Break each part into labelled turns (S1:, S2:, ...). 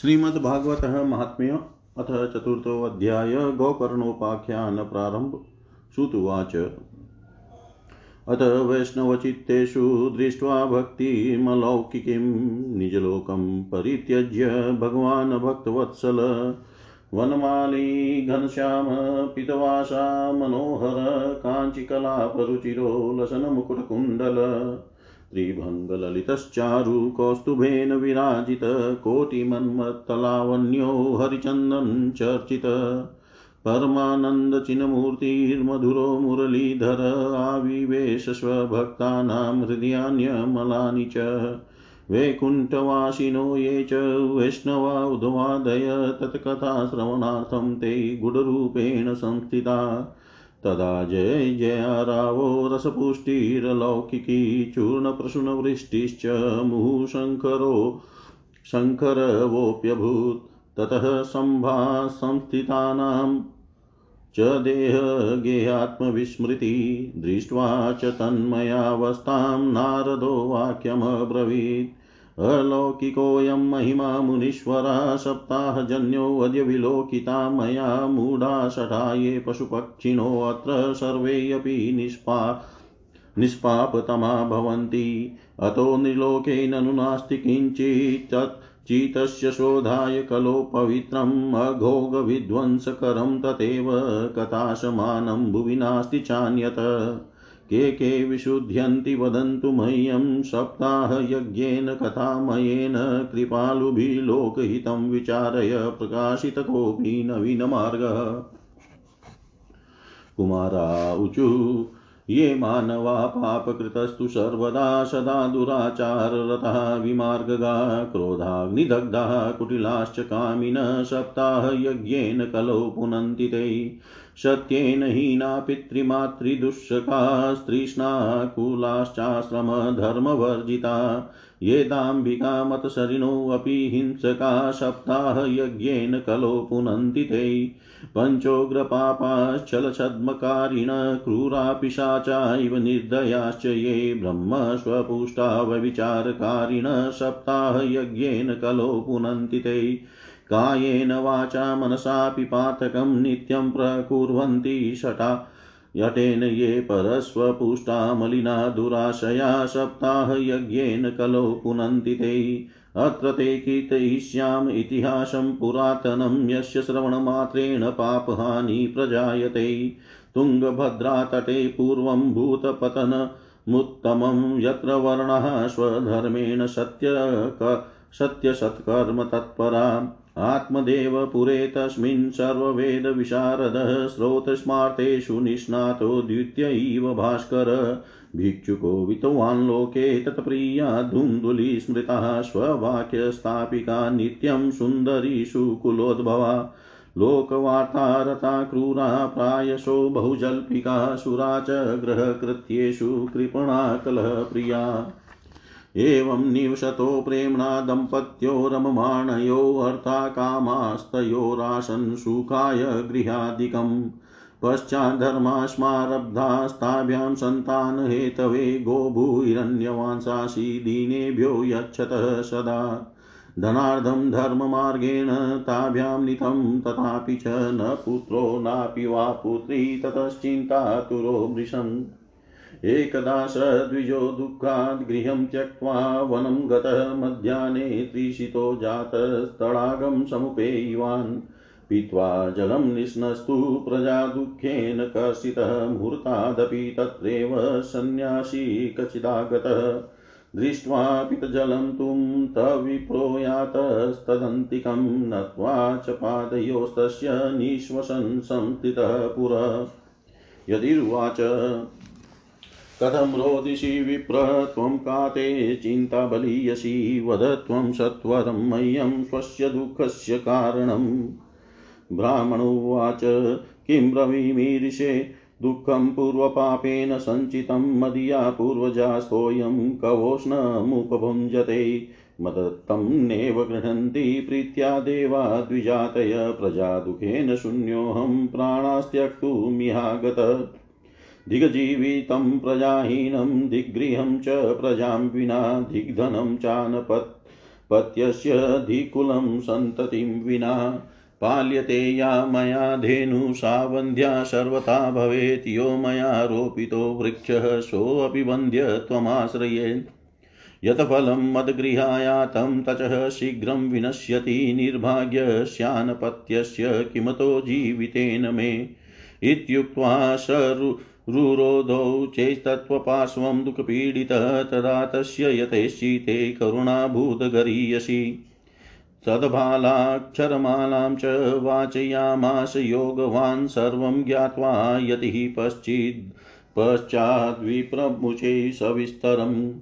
S1: श्रीमद्भागवत महात्म्य अथ चतुर्थोऽध्याय गोकर्णोपाख्यान प्रारम्भ। श्रुतुवाच अथ वैष्णवचित्तेषु दृष्ट्वा भक्तिमलौकिकीं निजलोकं परित्यज्य भगवान् भक्तवत्सल। वनमाली, घनश्याम, पितवासा, मनोहर, काञ्चिकलापरुचिरो, लसनमुकुटकुण्डल। त्रिभङ्गललितश्चारु कौस्तुभेन विराजित कोटिमन्मत्तलावण्यो हरिचन्दन् चर्चित। परमानन्दचिन्मूर्तिर्मधुरो मुरलीधर आविवेश स्वभक्तानां हृदयान्यमलानि च। वैकुण्ठवासिनो ये च वैष्णवा उद्वादय तत्कथाश्रवणार्थं ते गुडरूपेण संस्थिता। तदा जय जया रावो रसपुष्टिरलौकिकी, चूर्णप्रसूनवृष्टिश्च मुहुशङ्करो शङ्करवोऽप्यभूत् ततः सम्भा संस्थितानां च देहगेहात्मविस्मृति, दृष्ट्वा च तन्मयावस्थां नारदो वाक्यमब्रवीत्। अलौकिकोऽयं महिमा मुनीश्वरा सप्ताहजन्योऽद्य विलोकिता मया मूढा शठाये पशुपक्षिणोऽत्र सर्वेऽपि निष्पा निष्पापतमा भवन्ति। अतो निर्लोके ननु नास्ति किञ्चित् चितस्य शोधाय कलो पवित्रम् अघोगविध्वंसकरं तथैव कथाशमानं भुवि नास्ति चान्यत्। के के विशुध्यन्ति वदन्तु मह्यं सप्ताहयज्ञेन कथामयेन कृपालुभिः विचारय प्रकाशित कोऽपि नवीनमार्गः कुमारा ऊचु ये मानवा पापकृतस्तु सर्वदा सदा दुराचाररतः विमार्गगा, क्रोधाग्निदग्धाः कुटिलाश्च कामिन सप्ताहयज्ञेन कलौ पुनन्ति ते। सत्येन हीना पितृमातृदुःशका स्त्रीष्णाकुलाश्चाश्रमधर्मवर्जिता ये दाम्भिकामतसरिणोऽपि हिंसका सप्ताहयज्ञेन कलो पुनन्ति ते। पञ्चोग्रपापाश्चलछद्मकारिण क्रूरा पिशाचा निर्दयाश्च ये ब्रह्मस्वपुष्टा व्यविचारकारिण सप्ताहयज्ञेन कलो पुनन्ति ते। कायेन वाचा मनसापि पातकं नित्यं प्रकुर्वन्ति शटा यटेन ये परस्वपुष्टा मलिना दुराशया सप्ताहयज्ञेन कलो पुनन्ति ते। अत्र ते कीर्तयिष्याम इतिहासं पुरातनं, यस्य श्रवणमात्रेण पापहानि प्रजायते। तुङ्गभद्रातटे पूर्वं भूतपतनमुत्तमं यत्र वर्णः स्वधर्मेण सत्य सत्यसत्कर्मतत्परा आत्मदेव पुरे तस्मिन् सर्ववेदविशारदः स्रोतस्मार्तेषु निष्णातो द्वितीय इव भास्कर। भिक्षुको वित्तवान् लोके तत्प्रिया धुन्दुली स्मृतः स्ववाक्यस्थापिका नित्यं सुन्दरी सुकुलोद्भवा लोकवार्तारता क्रूरा प्रायशो बहुजल्पिका सुरा च ग्रहकृत्येषु कृपणा कलहप्रिया एवं निवसतो प्रेम्णा दम्पत्यो रममाणयोऽर्थाकामास्तयोरासन् सुखाय गृहादिकम्। पश्चाद्धर्मास्मारब्धास्ताभ्यां सन्तानहेतवे गोभूहिरण्यवांसासि दीनेभ्यो यच्छतः सदा। धनार्धं धर्ममार्गेण ताभ्यां नीतं तथापि च न पुत्रो नापि वा पुत्री ततश्चिन्तातुरो वृशन् एकदा सद्विजो दुःखात् गृहं त्यक्त्वा वनं गतः मध्याह्ने त्रिशितो जातस्तडागं समुपेयिवान् पीत्वा जलं निष्णस्तु प्रजा दुःखेन कर्षितः मुहूर्तादपि तत्रैव सन्न्यासी कचिदागतः। दृष्ट्वा पितजलं तुं तविप्रो यातस्तदन्तिकं नत्वा च पादयोस्तस्य निःश्वसन् संस्थितः पुरः। यदिर्वाच कथं रोदिषि विप्र, त्वं का ते चिन्ता बलीयसि वद त्वं सत्वरं मह्यं स्वस्य दुःखस्य कारणम्। ब्राह्मणोवाच किं ब्रवीमीरिषे, दुःखं पूर्वपापेन सञ्चितं मदीया पूर्वजास्तोऽयं कवोष्णमुपभुञ्जते। मदत्तं नेव गृह्णन्ति प्रीत्या देवा द्विजातय प्रजादुःखेन शून्योऽहं प्राणास्त्यक्तुमिहागत। दिग्जीवितं प्रजाहीनं दिग्गृहं च प्रजां विना दिग्धनं चानपत् पत्यस्य धिकुलं सन्ततिं विना। पाल्यते या मया धेनु सा वन्द्या सर्वथा भवेत्, यो मया रोपितो वृक्षः सोऽपि वन्द्य त्वमाश्रयेत्। यत् फलं मद्गृहायातं तचः शीघ्रं विनश्यति निर्भाग्यस्यानपत्यस्य किमतो जीवितेन मे। इत्युक्त्वा रुरोधौ चेस्तत्त्वपार्श्वं दुःखपीडितः, तदा तस्य यथेश्चिते करुणाभूतगरीयसि तद्बालाक्षरमालां च वाचयामास योगवान् सर्वं ज्ञात्वा यतिः पश्चित् पश्चाद्विप्रमुचे सविस्तरम्।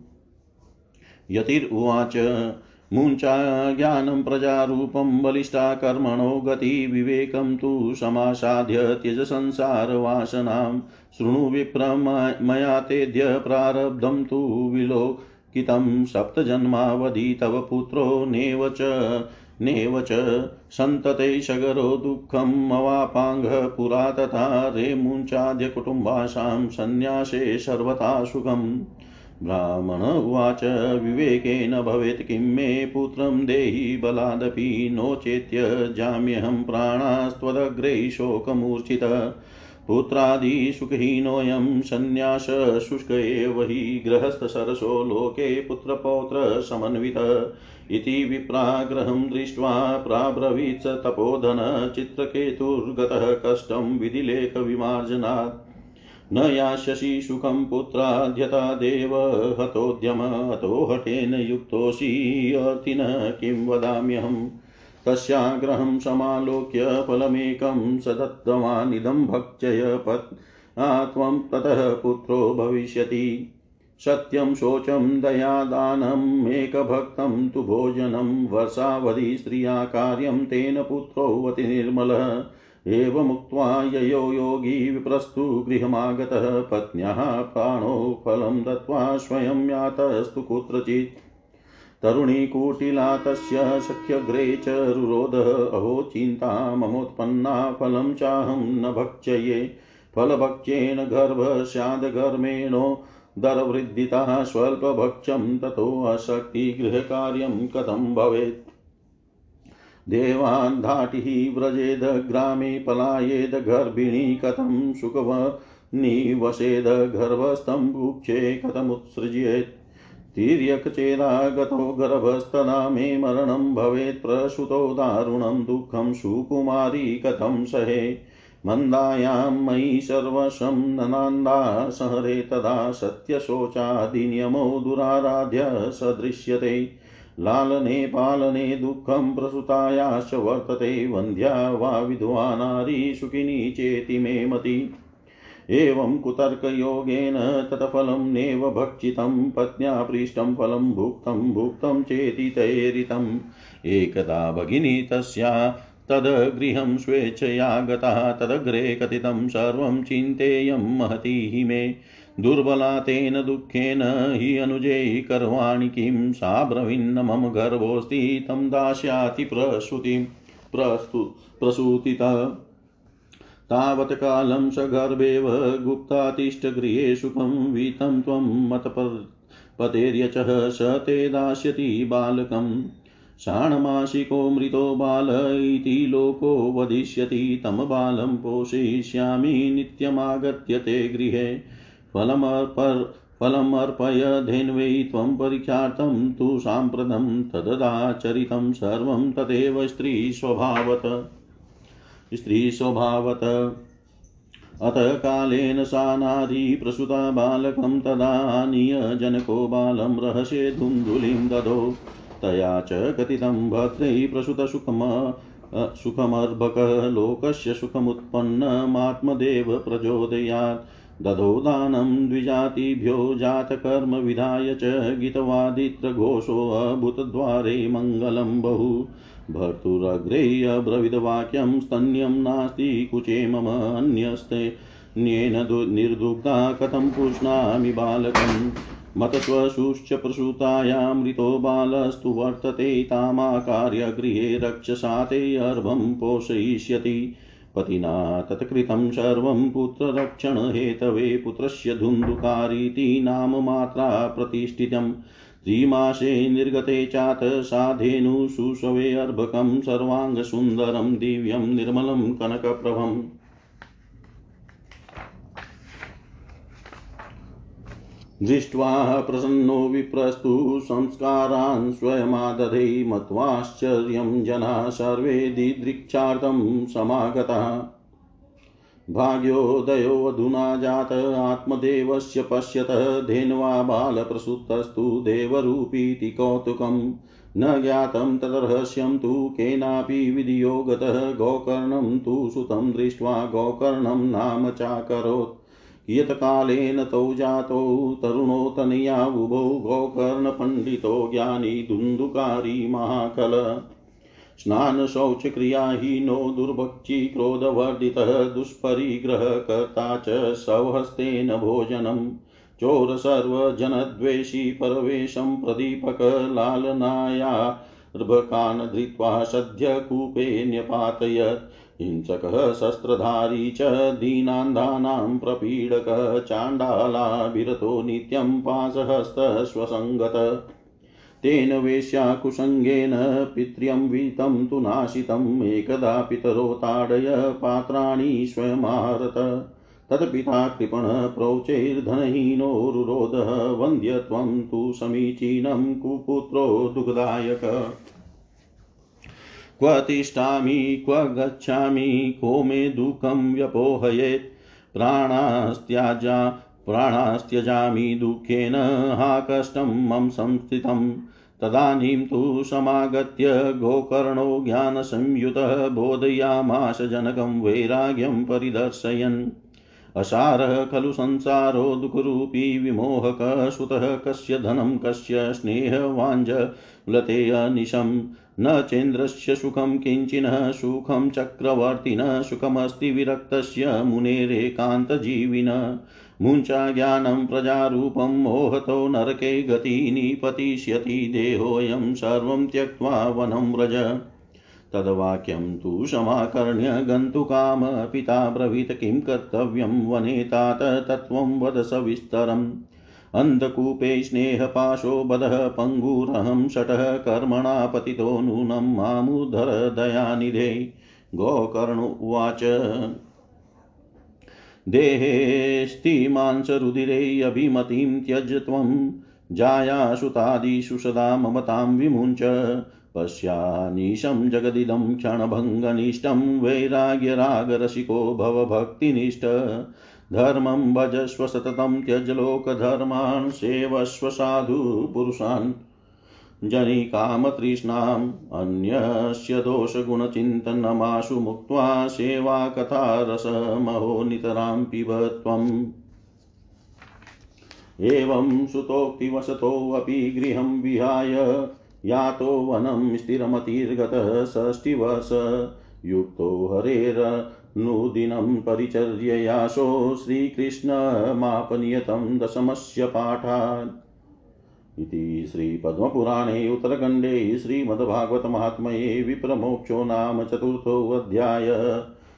S1: यतिरुवाच मुञ्चा ज्ञानं प्रजारूपं बलिष्ठा कर्मणो गतिविवेकं तु समासाद्य त्यज संसारवासनां शृणु विप्र मया तेद्य प्रारब्धं तु विलोकितं सप्तजन्मावधि तव पुत्रो नेव च नेव च सन्तते सगरो दुःखम् अवापाङ्गः पुरा तथा रे कुटुम्बासां सन्न्यासे सर्वथा सुखम्। ब्राह्मण उवाच, विवेकेन भवेत् किं मे पुत्रं देहि बलादपि नो चेत्यजाम्यहं प्राणास्त्वदग्रे शोकमूर्छितः पुत्रादिसुखहीनोऽयं सन्न्यासशुष्क एव हि गृहस्थसरसो लोके पुत्रपौत्रसमन्वित इति विप्राग्रहं दृष्ट्वा प्राब्रवीत् तपोधन कष्टं विधिलेखविमार्जनात्। न यास्यसि सुखं पुत्राद्यता देव हतोद्यम हतो हठेन युक्तोऽसि अर्थिन किं वदाम्यहम् तस्याग्रहं समालोक्य फलमेकं स दत्तवानिदं भक्षय पत् त्वं ततः पुत्रो भविष्यति। सत्यं शोचं दयादानम् एकभक्तं तु भोजनं, वर्षावधि स्त्रिया कार्यं तेन पुत्रोऽवति निर्मलः एवमुक्त्वा ययो योगी विप्रस्तु गृहमागतः प्राणो फलं दत्त्वा स्वयं यातस्तु कुत्रचित्। तरुणी कुटिला तस्य सख्यग्रे च अहो चिन्ता ममोत्पन्ना फलं चाहं न भक्षये फलभक्ष्येण गर्भ स्यादगर्मेणो दरवृद्धितः, स्वल्पभक्ष्यं ततोऽशक्तिगृहकार्यं कथं भवेत्। देवान्धाटिः व्रजेद ग्रामे पलायेद गर्भिणी कथं सुखव निवसेद गर्भस्थं भुक्षे कथमुत्सृज्येत्। तिर्यक्चेरागतो गर्भस्तदा मे मरणं भवेत् प्रसुतो दारुणं दुःखं सुकुमारी कथं सहे। मन्दायां मयि सर्वशं ननान्दा सहरे तदा सत्यशोचादिनियमो दुराराध्य सदृश्यते। लालने पालने दुःखं प्रसुतायाश्च वर्तते वन्ध्या वा विधवा नारी सुखिनी चेति मे मति। एवं कुतर्कयोगेन तत्फलं नेव भक्षितं, पत्न्या पृष्टं फलं भुक्तं भुक्तं चेति तैरितम्। एकदा भगिनी तस्या तद्गृहं स्वेच्छया गता, तदग्रे कथितं सर्वं चिन्तेयं महती मे। दुर्बला तेन दुःखेन हि अनुजै कर्वाणि किं? सा ब्रवीन्न मम गर्भोऽस्ति, तं दास्याति प्रसूतिं, प्रस्तु, प्रसूतितः। तावत् कालं स गर्भेव गुप्तातिष्ठगृहे सुखं वीतं त्वं मतपतेर्यचः स ते दास्यति बालकम् षाण्मासिको मृतो बाल इति लोको वदिष्यति तं बालं पोषयिष्यामि, नित्यमागत्य ते गृहे। फलमर्पर फलमर्पय धेन्वै त्वं परीक्षार्थं तु साम्प्रतं तददाचरितं सर्वं तदेव स्त्रीस्वभावत। स्त्रीस्वभावत। अत कालेन सा नारी प्रसुता बालकं तदानीय जनको बालं रहस्ये धुन्धुलिं ददो तया च कथितं भद्रै प्रसुतसुखम सुखमर्भकः लोकस्य सुखमुत्पन्नमात्मदेव प्रचोदयात्। दधो दानं द्विजातिभ्यो जातकर्म विधाय च गीतवादित्रघोषोऽभूतद्वारे मङ्गलं बहु। भर्तुरग्रे अब्रविदवाक्यं स्तन्यं नास्ति कुचे मम अन्यस्तेऽन्येन निर्दुग्धा कथं पुष्णामि बालकम् मतस्वशुश्च प्रसूतायामृतो बालस्तु वर्तते तामाकार्य गृहे रक्षसा ते अर्भं पोषयिष्यति। पतिना तत्कृतं सर्वं पुत्ररक्षणहेतवे पुत्रस्य धुन्धुकारीति नाम मात्रा प्रतिष्ठितं। त्रिमासे निर्गते चात साधेनुशुशवे अर्भकं सर्वाङ्गसुन्दरं दिव्यं निर्मलं कनकप्रभम्। दृष्ट्वा प्रसन्नो विप्रस्तु संस्कारान् स्वयमादधे मत्वाश्चर्यं जना सर्वे दिदृक्षार्थं समागतः। भाग्योदयोऽधुना जात आत्मदेवस्य पश्यत, धेन्वा बालप्रसूतस्तु देवरूपीति कौतुकम् न ज्ञातं तदर्हस्यं तु केनापि विधियो गतः गोकर्णं तु सुतं दृष्ट्वा गोकर्णं नाम चाकरोत्। यत्कालेन तौ जातौ तरुणो तनयाबुभौ गोकर्णपण्डितो ज्ञानी धुन्धुकारी महाकल। स्नानशौचक्रियाहीनो दुर्भक्षी क्रोधवर्धितः दुष्परिग्रहकर्ता च स्वहस्तेन भोजनम्। चोर सर्वजनद्वेषी परवेशं प्रदीपकलालनायार्भकान् धृत्वा सद्य कूपे न्यपातयत्। हिंसकः शस्त्रधारी च दीनान्धानां प्रपीडकः चाण्डालाभिरतो नित्यं पाशहस्तश्वसङ्गत तेन वेश्याकुसङ्गेन पित्र्यं वीतं तु नाशितम् एकदा पितरो ताडय पात्राणि स्वयमारत। तत्पिता कृपणः प्रोचैर्धनहीनो रुरोधः वन्द्यत्वं तु समीचीनं कुपुत्रो दुःखदायक। क्व तिष्ठामि, क्व गच्छामि, को मे दुःखं व्यपोहयेत्। प्राणास्त्याजा, प्राणास्त्यजामि दुःखेन हा कष्टं मम संस्थितम् तदानीं तु समागत्य गोकर्णो ज्ञानसंयुतः बोधयामास जनकं वैराग्यं परिदर्शयन्। असारः खलु संसारो दुःखरूपी विमोहकः, सुतः कस्य धनं, कस्य स्नेहवाञ्जलते अनिशम् न चेन्द्रस्य सुखं किञ्चिनः, सुखं चक्रवर्तिनः, सुखमस्ति विरक्तस्य मुनेरेकान्तजीविनः। मुञ्चा ज्ञानं प्रजारूपं मोहतो नरके गति निपतिष्यति देहोऽयं सर्वं त्यक्त्वा वनं व्रज। तद्वाक्यं तु समाकर्ण्य गन्तुकाम ब्रवीत किं कर्तव्यं, वने तात तत्त्वं वद सविस्तरम् अन्धकूपे स्नेहपाशो बधः पङ्गुरहं षटः कर्मणा पतितो नूनं मामुद्धर दयानिधे। गोकर्ण उवाच देहेऽस्तिमांसरुधिरेऽभिमतिं त्यज त्वं, जायासुतादिषु सदा ममतां विमुञ्च। पश्यानीशं जगदिदं क्षणभङ्गनिष्ठं, वैराग्यरागरसिको भवभक्तिनिष्ठ। धर्मं भजस्व सततं त्यज लोकधर्मान्, सेवस्व साधु पुरुषान्। जनिकामतृष्णाम्, अन्यस्य दोषगुणचिन्तनमाशु मुक्त्वा सेवाकथारसमहो नितरां पिब त्वम्। एवं सुतोक्तिवसतोऽपि गृहं विहाय, यातो वनं स्थिरमतिर्गतः षष्टिवर्ष युक्तो हरेर नूदिनं परिचर्ययाशो श्रीकृष्णमापनियतं दशमस्य पाठात्। इति श्रीपद्मपुराणे उत्तरखण्डे श्रीमद्भागवतमात्मये विप्रमोक्षो नाम चतुर्थोऽध्याय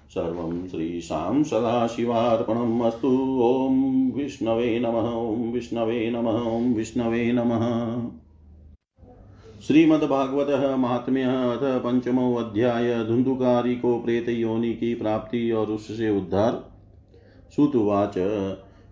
S1: सर्वं श्रीशां सदाशिवार्पणम् अस्तु। ॐ विष्णवे नमः, ॐ विष्णवे नमः, ॐ विष्णवे नमः। श्रीमद्भागवत महात्म्य अथ पंचमो अध्याय धुंधुकारी को प्रेत योनि की प्राप्ति और उससे उद्धार। सुतुवाच।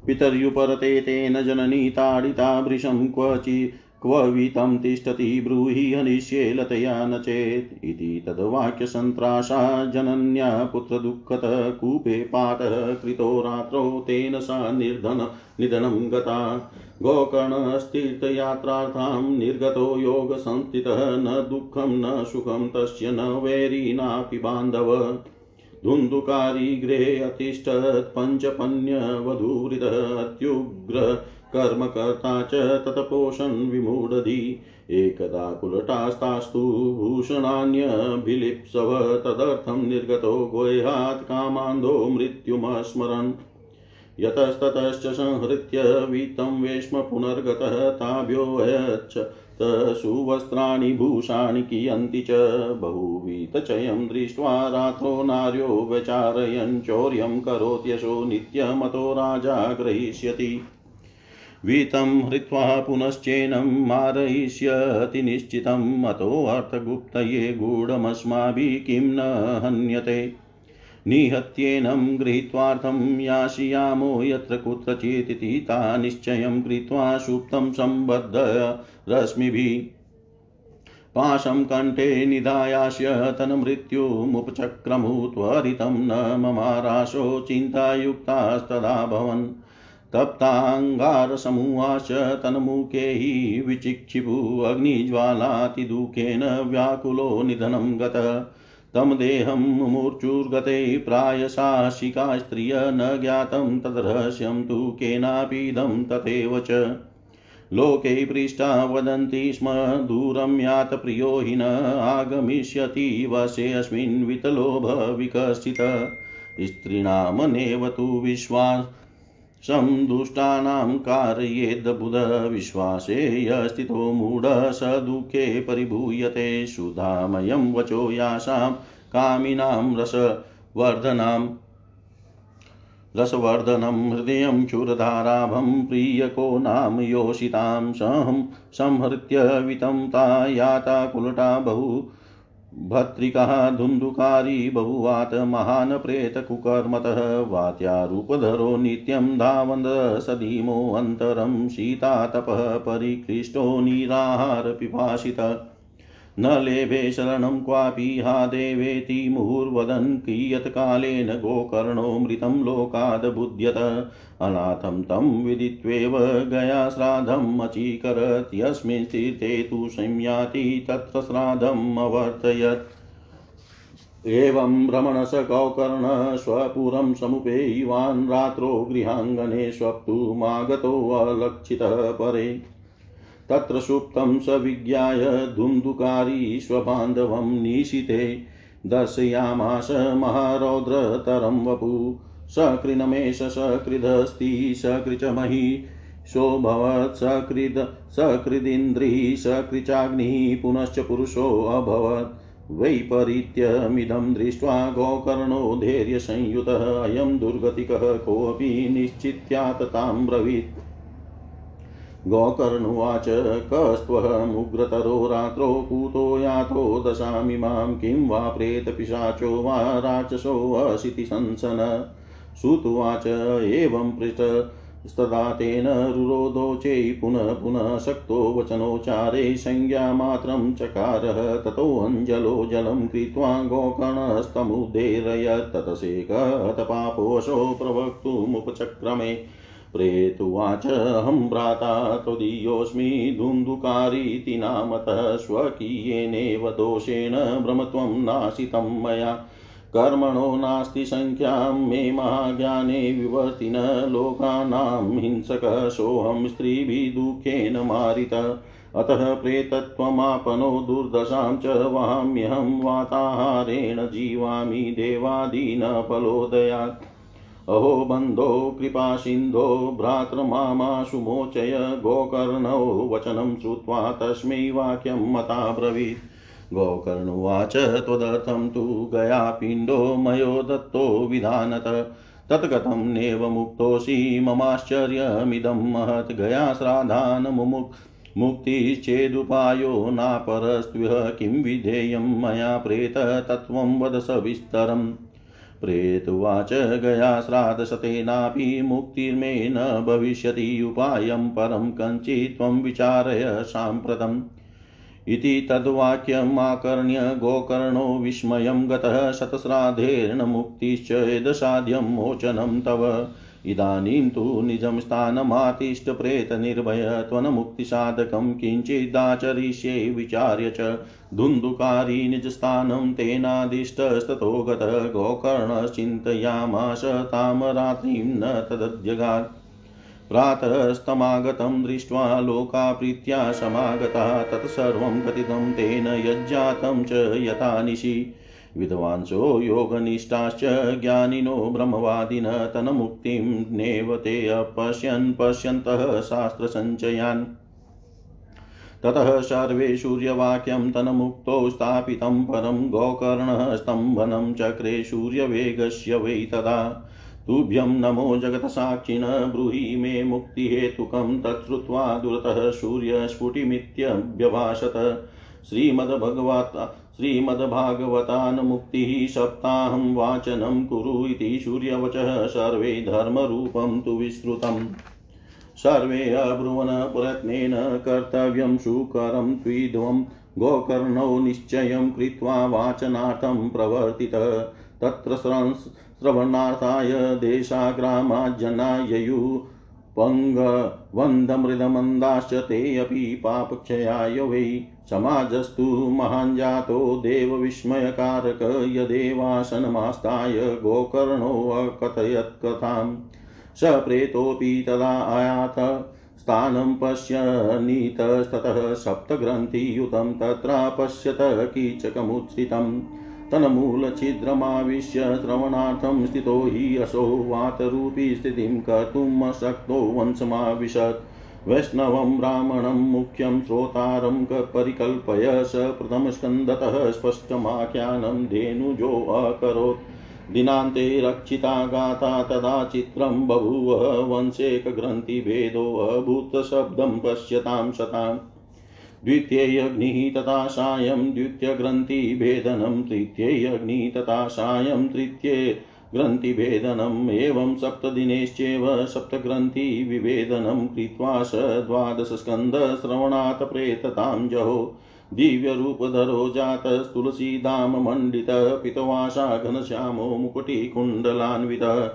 S1: पितर्युपरते तेन जननी ताडिता भृशं क्वचि क्ववितं तिष्ठति ब्रूहि हनिष्ये न चेत् इति तद्वाक्यसन्त्रासा जनन्या पुत्रदुःखतः कूपे पातः कृतो रात्रौ तेन सा निर्धन निधनं गता। गोकर्णस्तीर्थयात्रार्थां निर्गतो योगसंस्थितः न दुःखं न सुखं तस्य न वैरी नापि बान्धव। धुन्धुकारी गृहे अतिष्ठत् पञ्चपन्यवधूहृदः अत्युग्र कर्मकर्ता च तत्पोषन् विमूढधि एकदा कुलटास्तास्तु भूषणान्यभिलिप्सव तदर्थं निर्गतो गोह्यात् कामान्धो मृत्युमस्मरन्। यतस्ततश्च संहृत्य वीतं वेश्म पुनर्गतः ताभ्योऽयच्छ सुवस्त्राणि भूषाणि कियन्ति च। बहुवीतचयं दृष्ट्वा रात्रो नार्यो व्यचारयन्। चौर्यं करोत्यशो नित्यमतो राजा ग्रहीष्यति। वीतं हृत्वा पुनश्चेनं मारयिष्यति निश्चितम् अतोऽर्थगुप्तये गूढमस्माभिः किं न हन्यते। निहत्येनं गृहीत्वार्थं यास्यामो यत्र कुत्रचिदिति ता निश्चयं कृत्वा सुप्तं सम्बद्ध रश्मिभिः। पाशं कण्ठे निधायास्य तन्मृत्युमुपचक्रमु त्वरितं न ममाराशो चिन्तायुक्तास्तदा भवन्। तप्ताङ्गारसमूहाश्च तन्मुखे हि विचिक्षिपु अग्निज्वालातिदुःखेन व्याकुलो निधनं गत। तं देहं मूर्चुर्गते प्रायशाशिका स्त्रिय न ज्ञातं तद्रहस्यं तु केनापीदं तथैव च। लोके पृष्टा वदन्ति स्म, दूरं यात प्रियो हि न आगमिष्यति वशेऽस्मिन् वितलोभविकसित। स्त्रीणामनेव तु विश्वासं दुष्टानां कारयेद्बुध विश्वासे यस्थितो मूढ स दुःखे परिभूयते। सुधामयं वचो यासां कामिनां रसवर्धनाम् रसवर्धनं हृदयं क्षुरधाराभं प्रियको नाम योषितां सहं संहृत्य वितं ता याता, कुलटा, बहु भत्रिकः धुन्धुकारी बहुवात महान् प्रेतकुकर्मतः वात्यारूपधरो नित्यं धावन्द सदीमोऽन्तरं शीतातपः परिकृष्टो निराहारपिपासितः। न लेभे शरणं क्वापि हा देवेति मुहुर्वदन् कियत्कालेन गोकर्णो मृतं लोकादबुध्यत। अनाथं तं विदित्वेव गया श्राद्धम् अचीकरत्, यस्मिन् तीर्थे तु संयाति तत्र श्राद्धम् अवर्तयत् एवं भ्रमणस गौकर्ण स्वपुरं समुपेयिवान् रात्रौ गृहाङ्गने स्वप्तुमागतोऽलक्षितः परे। तत्र सुप्तं स विज्ञाय धुन्धुकारी स्वबान्धवं निशिते दर्शयामास महारौद्रतरं वपु। सकृनमेष सकृदस्ति सकृचमहि सोऽभवत् सकृद सकृदिन्द्रिः सकृचाग्निः पुनश्च पुरुषोऽभवत् वैपरीत्यमिदं दृष्ट्वा गोकर्णो धैर्यसंयुतः अयं दुर्गतिकः कोऽपि निश्चित्याततां ब्रवीत्। गोकर्णुवाच कस्त्वमुग्रतरो रात्रौ पूतो यातो दशामिमां किं वा प्रेतपिशाचो वा राक्षसोऽसिति संसन। श्रुत्वाच एवं पृष्टस्तदा तेन रुरोधोचै पुनः पुनः शक्तो वचनोच्चारे संज्ञामात्रं चकारः। ततोऽञ्जलो जलं कृत्वा गोकर्णस्तमुद्धेरयत् ततसेकतपापोऽशो प्रवक्तुमुपचक्रमे। प्रेतुवाच अहं भ्राता त्वदीयोऽस्मि धुन्धुकारीति नामतः स्वकीयेनेव दोषेण भ्रमत्वं नाशितं मया। कर्मणो नास्ति सङ्ख्यां मे महाज्ञाने विवर्तिन लोकानां हिंसकः सोऽहं स्त्रीभिः दुःखेन मारित। अतः प्रेतत्वमापनो दुर्दशां च वहाम्यहं वाताहारेण जीवामि देवादीनफलोदयात्। अहो बन्धो कृपासिन्धो भ्रातृमामाशु मोचय गोकर्णौ वचनं श्रुत्वा तस्मै वाक्यं मताब्रवीत्। गोकर्णुवाच त्वदर्थं तु गयापिण्डो मयो दत्तो विधानत। तत्कथं नेव मुक्तोऽसि, ममाश्चर्यमिदं महत् गया श्राद्धान् मुमुक्। मुक्तिश्चेदुपायो नापरस्त्विह किं विधेयं मया प्रेत, तत्त्वं वद सविस्तरम्। प्रेतुवाच गया श्राद्धशतेनापि मुक्तिर्मे न भविष्यति उपायं परं कञ्चित् त्वं विचारय साम्प्रतम्। इति तद्वाक्यमाकर्ण्य गोकर्णो विस्मयं गतः शतश्राद्धेर्न मुक्तिश्च यदसाध्यं मोचनं तव। इदानीं तु निजं स्थानमातिष्ठप्रेतनिर्भय त्वन्मुक्तिसाधकं किञ्चिदाचरिष्ये विचार्य च धुन्धुकारी निजस्थानं तेनादिष्टस्ततो गतः गोकर्णश्चिन्तयामास तां रात्रिं न तदध्यगात् प्रातस्तमागतं दृष्ट्वा लोकाप्रीत्या समागता तत्सर्वं कथितं तेन यज्जातं च यथा निशि। विद्वांसो योगनिष्ठाश्च ज्ञानिनो ब्रह्मवादिन तन्मुक्तिं नेव ते अपश्यन् पश्यन्तः शास्त्रसञ्चयान्। ततः सर्वे सूर्यवाक्यं तन्मुक्तौ स्थापितं परं गोकर्णः चक्रे सूर्यवेगस्य वै तदा। तुभ्यं नमो जगत्साक्षिण ब्रूहि मे मुक्तिहेतुकं तच्छ्रुत्वा दुरतः सूर्यस्फुटिमित्यभ्यभाषत श्रीमद्भगवत श्रीमद्भागवतान्मुक्तिः सप्ताहं वाचनं कुरु इति सूर्यवचः सर्वे धर्मरूपं तु विश्रुतम् सर्वे अब्रुवन् प्रयत्नेन कर्तव्यं सुकरं त्विध्वं, गोकर्णौ निश्चयं कृत्वा वाचनार्थं प्रवर्तित। तत्र श्रवणार्थाय देशाग्रामाज्जना पङ्गवन्दमृदमन्दाश्च ते अपि पापक्षयाय वै। समाजस्तु महान् जातो देवविस्मयकारक यदेवासनमास्ताय गोकर्णोऽकथयत्कथाम् स प्रेतोऽपि तदा आयात, स्थानं पश्यनीतस्ततः सप्तग्रन्थियुतं तत्रापश्यत कीचकमुत्थितम् तन्मूलछिद्रमाविश्य श्रवणार्थं स्थितो हि असौ वातरूपी स्थितिं कर्तुम् अशक्तो वंशमाविशत्। वैष्णवं ब्राह्मणं मुख्यं श्रोतारं परिकल्पय स प्रथमस्कन्दतः स्पष्टमाख्यानं धेनुजोऽकरोत् दिनान्ते रक्षिता गाथा तदा चित्रं बभूव वंशेकग्रन्थिभेदोऽभूतशब्दं पश्यतां सताम् द्वितीयग्निः तथा सायं, द्वितीयग्रन्थिभेदनं तृतीयग्निः तथा सायं, तृतीये ग्रन्थिभेदनम् एवं सप्तदिनेश्चैव सप्तग्रन्थिविभेदनं कृत्वा स द्वादशस्कन्धश्रवणात् प्रेततां जहो दिव्यरूपधरो जातस्तुलसीदाममण्डितः पितवासा घनश्यामो मुकुटिकुण्डलान्वितः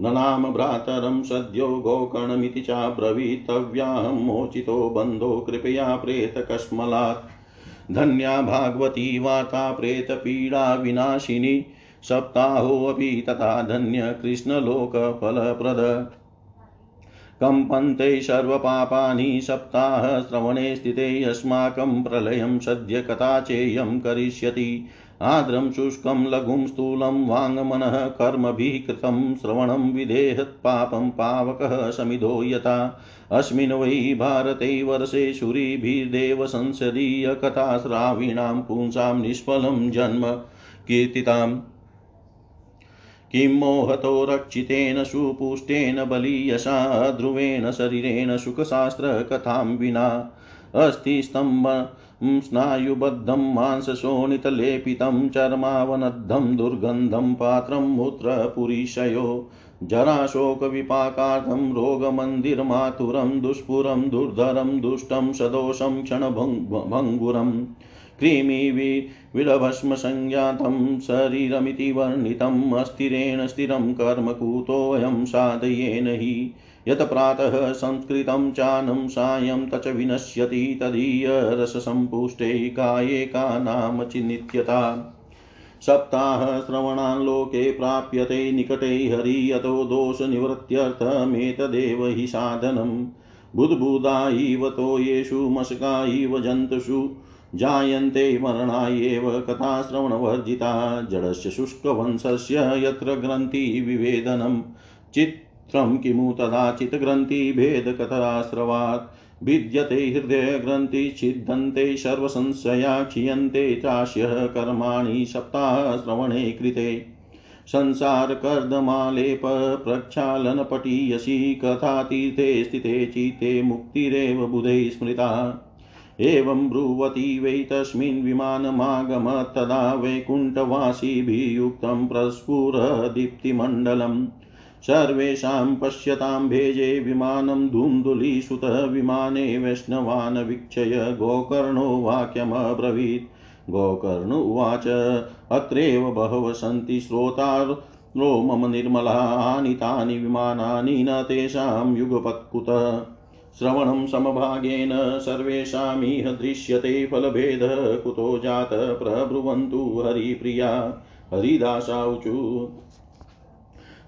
S1: ननाम भ्रातरं सद्यो गोकर्णमिति चाब्रवीतव्याहं मोचितो बन्धो कृपया प्रेतकस्मलात् धन्या भागवती वार्ता प्रेतपीडाविनाशिनी सप्ताहोऽपि तथा धन्य कृष्णलोकफलप्रद। कम्पन्ते सर्वपापानि सप्ताहश्रवणे स्थिते अस्माकं प्रलयं सद्य कथाचेयं करिष्यति। आर्द्रं शुष्कं लघुं स्थूलं वाङ्मनः कर्मभिः कृतं श्रवणं विधेहत्पापं पावकः समिधो यथा। अस्मिन् वै भारते वर्षे शूरिभिर्देव संसदीयकथाश्राविणां पुंसां निष्फलं जन्म कीर्तिताम्। किं मोहतो रक्षितेन, सुपुष्टेन बलीयशा ध्रुवेण शरीरेण सुखशास्त्रकथां विना। अस्थिस्तम्भ स्नायुबद्धं, मांसशोणितलेपितं, चर्मावनद्धं, दुर्गन्धं पात्रं, मूत्रपुरीशयो, जराशोकविपाकार्थं रोगमन्दिरमातुरं दुष्पुरं, दुर्धरं, दुष्टं, सदोषं क्षणभङ्गुरम् कृमिविलभस्मसंज्ञातं शरीरमिति वर्णितम् अस्थिरेण स्थिरं कर्म कुतोऽयं साधयेन हि। यत् प्रातः संस्कृतं चानं सायं तच विनश्यति तदीयरससम्पुष्टे काये का नाम चिन्त्यता सप्ताहश्रवणान् लोके प्राप्यते निकटे हरि, यतो दोषनिवृत्त्यर्थमेतदेव हि साधनम् बुद्बुदा इव तोयेषु मशका इव जन्तुषु। जायन्ते मरणायेव कथाश्रवणवर्जिता। जडस्य शुष्कवंशस्य यत्र ग्रन्थिविभेदनं चित्रं किमु तदाचित्ग्रन्थिभेदकथाश्रवात् भिद्यते हृदयग्रन्थिच्छिद्यन्ते सर्वसंशया क्षीयन्ते चास्यः कर्माणि सप्ताहश्रवणे कृते। संसारकर्दमालेप प्रक्षालनपटीयसी कथातीर्थे स्थिते चित्ते मुक्तिरेव बुधै स्मृता। एवं ब्रुवती वै तस्मिन् विमानमागमत् तदा वैकुण्ठवासिभियुक्तं प्रस्फुरदीप्तिमण्डलम्। सर्वेषां पश्यतां भेजे विमानं धूम्धुलीसुतः विमाने वैष्णवान् वीक्षय गोकर्णो वाक्यमब्रवीत्। गोकर्ण उवाच, अत्रैव बहवः सन्ति श्रोतारो मम निर्मलानि तानि विमानानि न तेषां युगपत्कुतः। श्रवणं समभागेन सर्वेषामिह दृश्यते फलभेदः, कुतो जात प्रब्रुवन्तु हरिप्रिया हरिदासाऊचु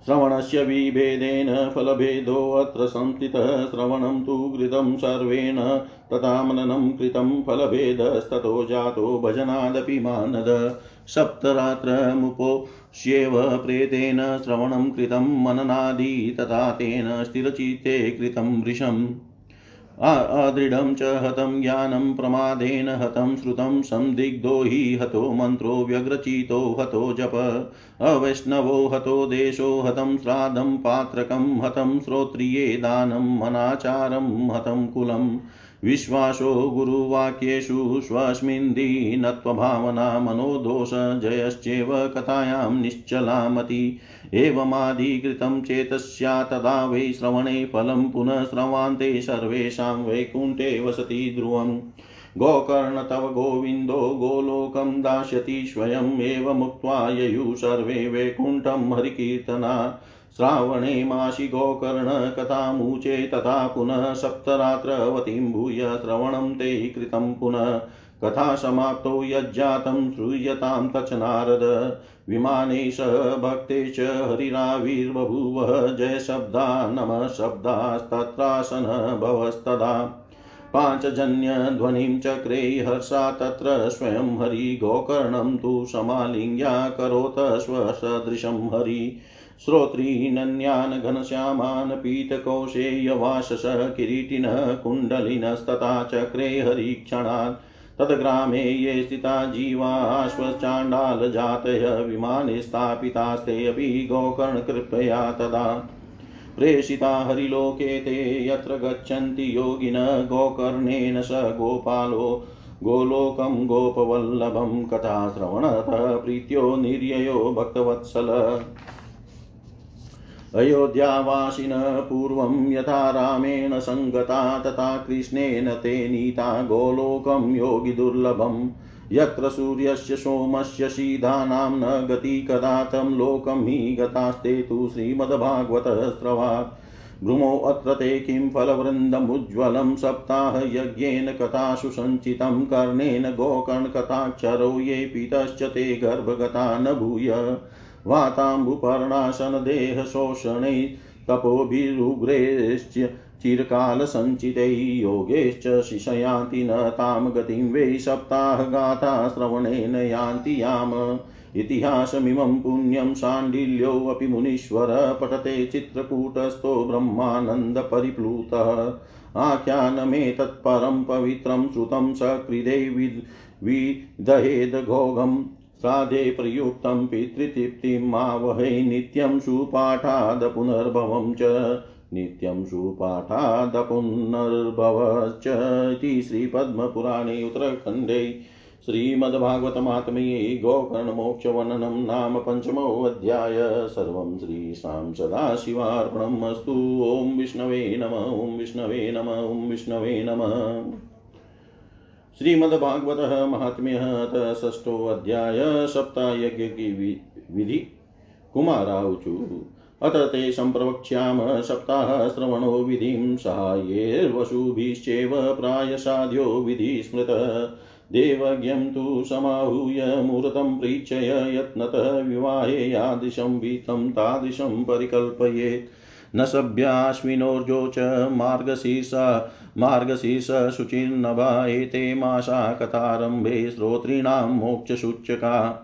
S1: श्रवणस्य विभेदेन फलभेदोऽत्र संस्थितः, श्रवणं तु कृतं सर्वेण, तथा मननं कृतं फलभेदस्ततो जातो भजनादपि मानद। सप्तरात्रमुपोष्येव प्रेतेन श्रवणं कृतं मननादि, तथा तेन स्थिरचित्ते कृतं वृषम्। अदृढं च हतं ज्ञानं प्रमादेन हतं श्रुतं संदिग्धो हि हतो मन्त्रो व्यग्रचितो हतो जप। अवैष्णवो हतो देशो हतं श्राद्धं पात्रकं हतं श्रोत्रिये दानं मनाचारं हतं कुलम् विश्वासो गुरुवाक्येषु स्वस्मिन् दीनत्वभावना मनोदोष जयश्चेव कथायां निश्चलामति। एवमाधिकृतं चेतस्या तदा वै श्रवणे फलं पुनः श्रवान्ते सर्वेषां वैकुण्ठे वसति ध्रुवम् गोकर्ण तव गोविन्दो गोलोकं दास्यति स्वयम् एवमुक्त्वा ययुः सर्वे वैकुण्ठं हरिकीर्तना। श्रावणे मासि गोकर्णकथामुचे तथा पुनः सप्तरात्रवतीं भूय श्रवणं ते कृतं पुनः। कथा समाप्तौ यज्जातं श्रूयतां तच नारद। विमाने स भक्ते च हरिराविर्बभूव जयशब्दा नमः शब्दास्तत्रासन भवस्तदा। पाञ्चजन्यध्वनिं चक्रे हर्षा तत्र स्वयं हरि गोकर्णं तु समालिङ्ग्या करोत स्वसदृशं हरि। श्रोत्रीनन्यान् घनश्यामान् पीतकौशेयवाशस किरीटिनः कुण्डलिनस्तथा चक्रे हरिक्षणात् तद्ग्रामे ये स्थिता जीवाश्वचाण्डालजातय विमाने स्थापितास्ते अपि गोकर्णकृपया तदा प्रेषिता हरिलोके ते यत्र गच्छन्ति योगिनः गोकर्णेन स गोपालो गोलोकं गोपवल्लभं कथाश्रवणतः प्रीत्यो निर्ययो भक्तवत्सल। अयोध्यावासिनः पूर्वं यथा रामेण सङ्गता तथा कृष्णेन ते नीता गोलोकं योगिदुर्लभम् यत्र सूर्यस्य सोमस्य शीधानां न गति कदा तं लोकं हि गतास्ते तु श्रीमद्भागवतस्रवात् भ्रुमोऽत्र ते किं फलवृन्दमुज्ज्वलं सप्ताहयज्ञेन कथासु सञ्चितं कर्णेन गोकर्णकथाक्षरौ ये पीतश्च ते गर्भगता न भूय। वाताम्बुपर्णाशनदेहशोषणै तपोभिरुग्रैश्च चिरकालसञ्चितै योगैश्च शिशयान्ति न तां गतिं वै सप्ताहगाथा श्रवणेन यान्ति याम। इतिहासमिमं पुण्यं शाण्डिल्योऽपि मुनीश्वर पठते चित्रकूटस्थो ब्रह्मानन्दपरिप्लुतः। आख्यानमेतत्परं पवित्रं श्रुतं सकृदे विदहेदघोघम् श्राद्धे प्रयुक्तं पितृतृप्तिं मावहै नित्यं सुपाठाद पुनर्भवं च नित्यं सुपाठादपुनर्भवश्च इति श्रीपद्मपुराणे उत्तरखण्डे श्रीमद्भागवतमात्म्ये गोकर्णमोक्षवर्णनं नाम पञ्चमोऽध्याय। सर्वं श्रीशां सदाशिवार्पणम् अस्तु। ॐ विष्णवे नम, ॐ विष्णवे नम, ॐ विष्णवे नमः। श्रीमद्भागवत महात्म्य षष्ठोऽध्याय सप्तायज्ञ की विधि कुमाराऊचु अत ते सम्प्रवक्ष्याम सप्ताहश्रवणो विधिं साहाय्यैर्वशुभिश्चैव प्रायसाध्यो विधि स्मृत। देवज्ञं तु समाहूय मुहूर्तं प्रीक्षय यत्नतः विवाहे यादृशं वीतं तादृशं परिकल्पयेत्। न सभ्याश्विनोर्जो च मार्गशीर्षा मार्गशीर्षशुचिर्नभा एते मासा कथारम्भे श्रोतॄणां मोक्षसूचका।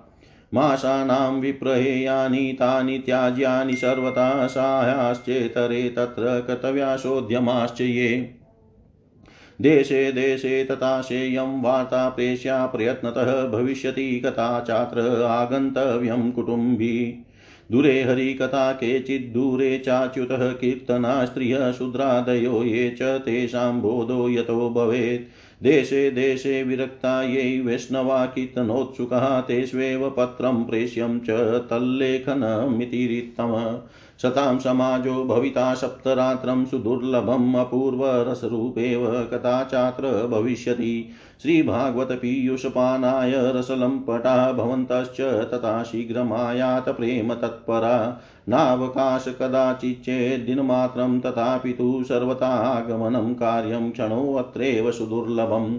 S1: मासानां विप्रहेयानि तानि त्याज्यानि सर्वथा तत्र कर्तव्याशोद्यमाश्च ये। देशे देशे तथा शेयं वार्ता प्रेष्या प्रयत्नतः भविष्यति कथा चात्र आगन्तव्यं कुटुम्बी। दूरे हरिकथा केचिद्दूरे चाच्युतः कीर्तना स्त्रियः ये च तेषां बोधो यतो भवेत्। देशे देशे विरक्ता ये वैष्णवा कीर्तनोत्सुकः तेष्वेव पत्रं प्रेष्यं च तल्लेखनमितिरित्तम। सतां समाजो भविता सप्तरात्रं सुदुर्लभम् अपूर्वरसरूपेव कदाचात्र भविष्यति। श्रीभागवतपीयूषपानाय रसलम्पटा भवन्तश्च तथा शीघ्रमायात प्रेम तत्परा। नावकाश कदाचिच्चेद्दिनमात्रं तथापि तु सर्वतागमनं कार्यं क्षणोऽत्रैव सुदुर्लभम्।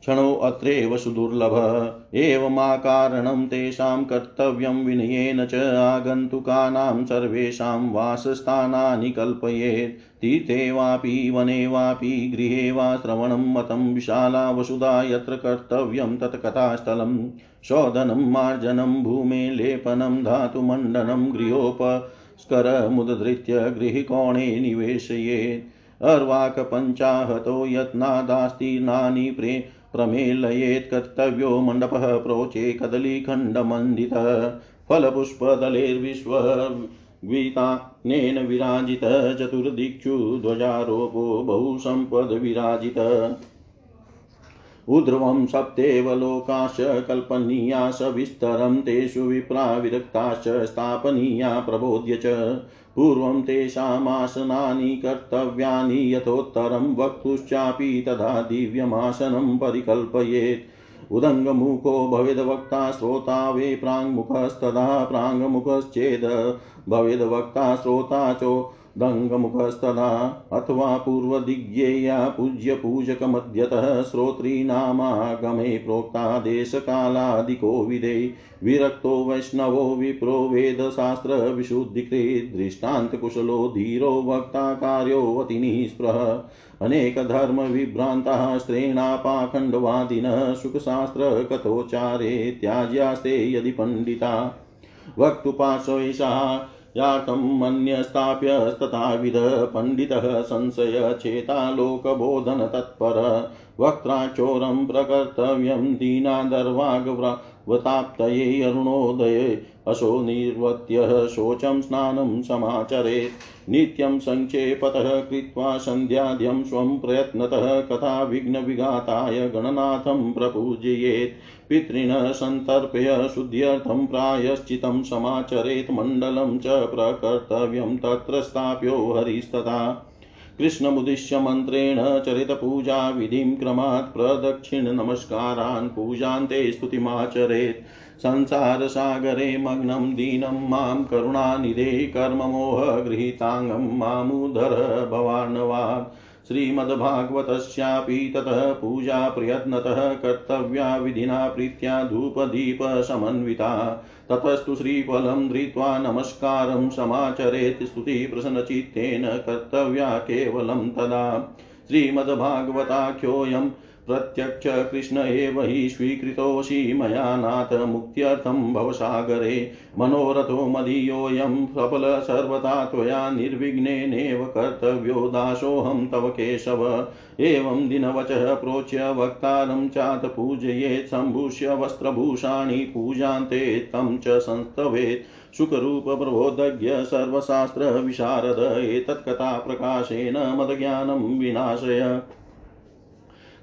S1: क्षणोऽत्रैव सुदुर्लभ। एवमाकारणं तेषां कर्तव्यं विनयेन च आगन्तुकानां सर्वेषां वासस्थानानि कल्पयेत्। तीर्थे वापि, वने वापि, गृहे वा श्रवणं मतं विशाला वसुधा यत्र कर्तव्यं तत् कथास्थलं शोधनं, मार्जनं, भूमे लेपनं, धातुमण्डनं, गृहोपस्करमुदधृत्य गृहकोणे निवेशयेत्। अर्वाकपञ्चाहतो यत्नादास्तीर्णानि प्रे प्रमेलयेत् कर्तव्यो मण्डपः प्रोचे कदलीखण्डमण्डितः फलपुष्पदलेर्विश्वगीतानेन विराजित, चतुर्दिक्षु ध्वजारोपो बहुसम्पद्विराजित उध्रुवं सप्तेव लोकाश्च कल्पनीया सविस्तरं तेषु विप्रा विरक्ताश्च स्थापनीया प्रबोध्य च। पूर्वं तेषामासनानि कर्तव्यानि यथोत्तरं वक्तुश्चापि तदा दिव्यमासनं परिकल्पयेत्। उदङ्गमुखो भवेद्वक्ता श्रोता वे प्राङ्मुखस्तदा प्राङ्मुखश्चेद् भवेद्वक्ता श्रोता चो दङ्गमुखस्तदा अथवा पूर्वदिग्येया पूज्यपूजकमध्यतः श्रोतॄणामागमे प्रोक्तादेशकालादिको विदे विरक्तो वैष्णवो विप्रो वेदशास्त्रविशुद्धिकृत् दृष्टान्तकुशलो धीरो वक्ता कार्योऽतिनिःस्पृह अनेकधर्मविभ्रान्ताः स्त्रीणापाखण्डवादिनः सुखशास्त्रकथोच्चारे त्याज्यास्ते यदि पण्डिता। वक्तुपाशैषा याकं मन्यस्थाप्यस्तथाविध पण्डितः संशयचेतालोकबोधनतत्पर वक्त्राचोरं प्रकर्तव्यं दीनादर्वागवताप्तये अरुणोदये अशो निर्वत्यः शोचं स्नानं समाचरेत्। नित्यं सङ्क्षेपतः कृत्वा सन्ध्याद्यं स्वं प्रयत्नतः कथा विघ्नविघाताय गणनाथं प्रपूजयेत्। पितॄन् सन्तर्प्य शुद्ध्यर्थं प्रायश्चितं समाचरेत्। मण्डलं च प्रकर्तव्यं तत्र स्थाप्यो हरिस्तथा। कृष्णमुद्दिश्य मन्त्रेण चरितपूजाविधिं क्रमात् प्रदक्षिणनमस्कारान् पूजान्ते स्तुतिमाचरेत्। संसारसागरे मग्नं दीनं माँ करुणानिधे कर्ममोहगृहीताङ्गं मामुदर भवार्णवात्। श्रीमद्भागवतस्यापि ततः पूजा प्रयत्नतः कर्तव्या विधिना प्रीत्या धूपदीपसमन्विता। ततस्तु श्रीफलं धृत्वा नमस्कारं समाचरेत् स्तुतिप्रसन्नचित्तेन कर्तव्या केवलं तदा। श्रीमद्भागवताख्योऽयं प्रत्यक्ष कृष्ण एव हि स्वीकृतोऽसि मया नाथ मुक्त्यर्थं भवसागरे। मनोरथो मदीयोऽयं सफल सर्वथा त्वया निर्विघ्नेनेव कर्तव्यो दासोऽहं तव केशव। एवं दिनवचः प्रोच्य वक्तारं चात पूजयेत् सम्भूष्य वस्त्रभूषाणि पूजान्ते तं च संस्तवेत्। सुखरूपप्रबोधज्ञ सर्वशास्त्रविशारद एतत्कथाप्रकाशेन मदज्ञानं विनाशय।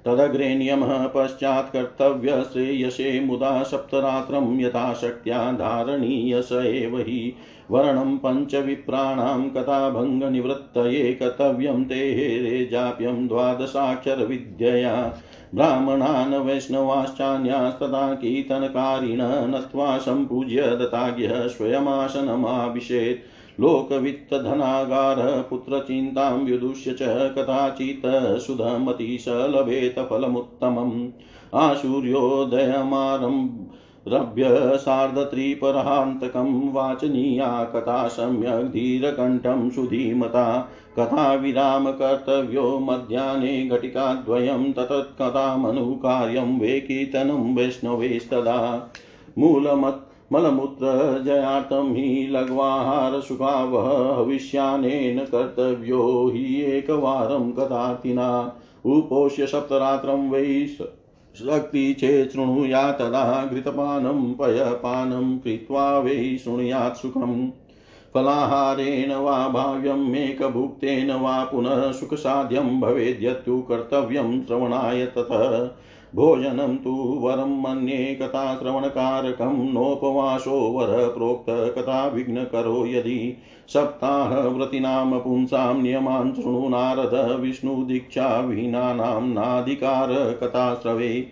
S1: तदग्रे नियमः पश्चात् कर्तव्यश्रेयसे मुदा सप्तरात्रं यथाशक्त्या धारणीय एव हि। वर्णं पञ्चविप्राणां कथाभङ्गनिवृत्तये कर्तव्यं ते हेरेजाप्यं द्वादशाक्षरविद्यया। ब्राह्मणान् वैष्णवाश्चान्यास्तथा कीर्तनकारिण नत्वा सम्पूज्य दत्ताज्ञः स्वयमासनमाभिषेत् लोकवित्तधनागारः पुत्रचिन्तां विदुष्य च कदाचित् सुधमति स लभेत फलमुत्तमम् आशूर्योदयमारम्भ्य सार्धत्रिपरान्तकं वाचनीया कथा सम्यक् धीरकण्ठं सुधीमता। कथा विरामकर्तव्यो मध्याह्ने घटिकाद्वयं ततत्कथामनुकार्यं वे वैष्णवेस्तदा। मूलमत् मलमूत्रजयार्थं हि लघ्वाहारसुखावः हविष्यानेन कर्तव्यो हि एकवारं कदातिना। उपोष्य सप्तरात्रं वै शक्ति चेत् शृणुया तदा घृतपानं पयपानं कृत्वा वै शृणुयात् सुखम् फलाहारेण वा भाव्यं मेकभुक्तेन वा पुनः सुखसाध्यं भवेद्यत्तु कर्तव्यं श्रवणाय ततः। भोजनं तु वरं मन्ये कथाश्रवणकारकं नोपवासो वर प्रोक्त प्रोक्तकथा विघ्नकरो यदि सप्ताहव्रतीनां पुंसां नियमान् शृणु नारद विष्णुदीक्षाविहीनानां नाधिकार कथाश्रवे।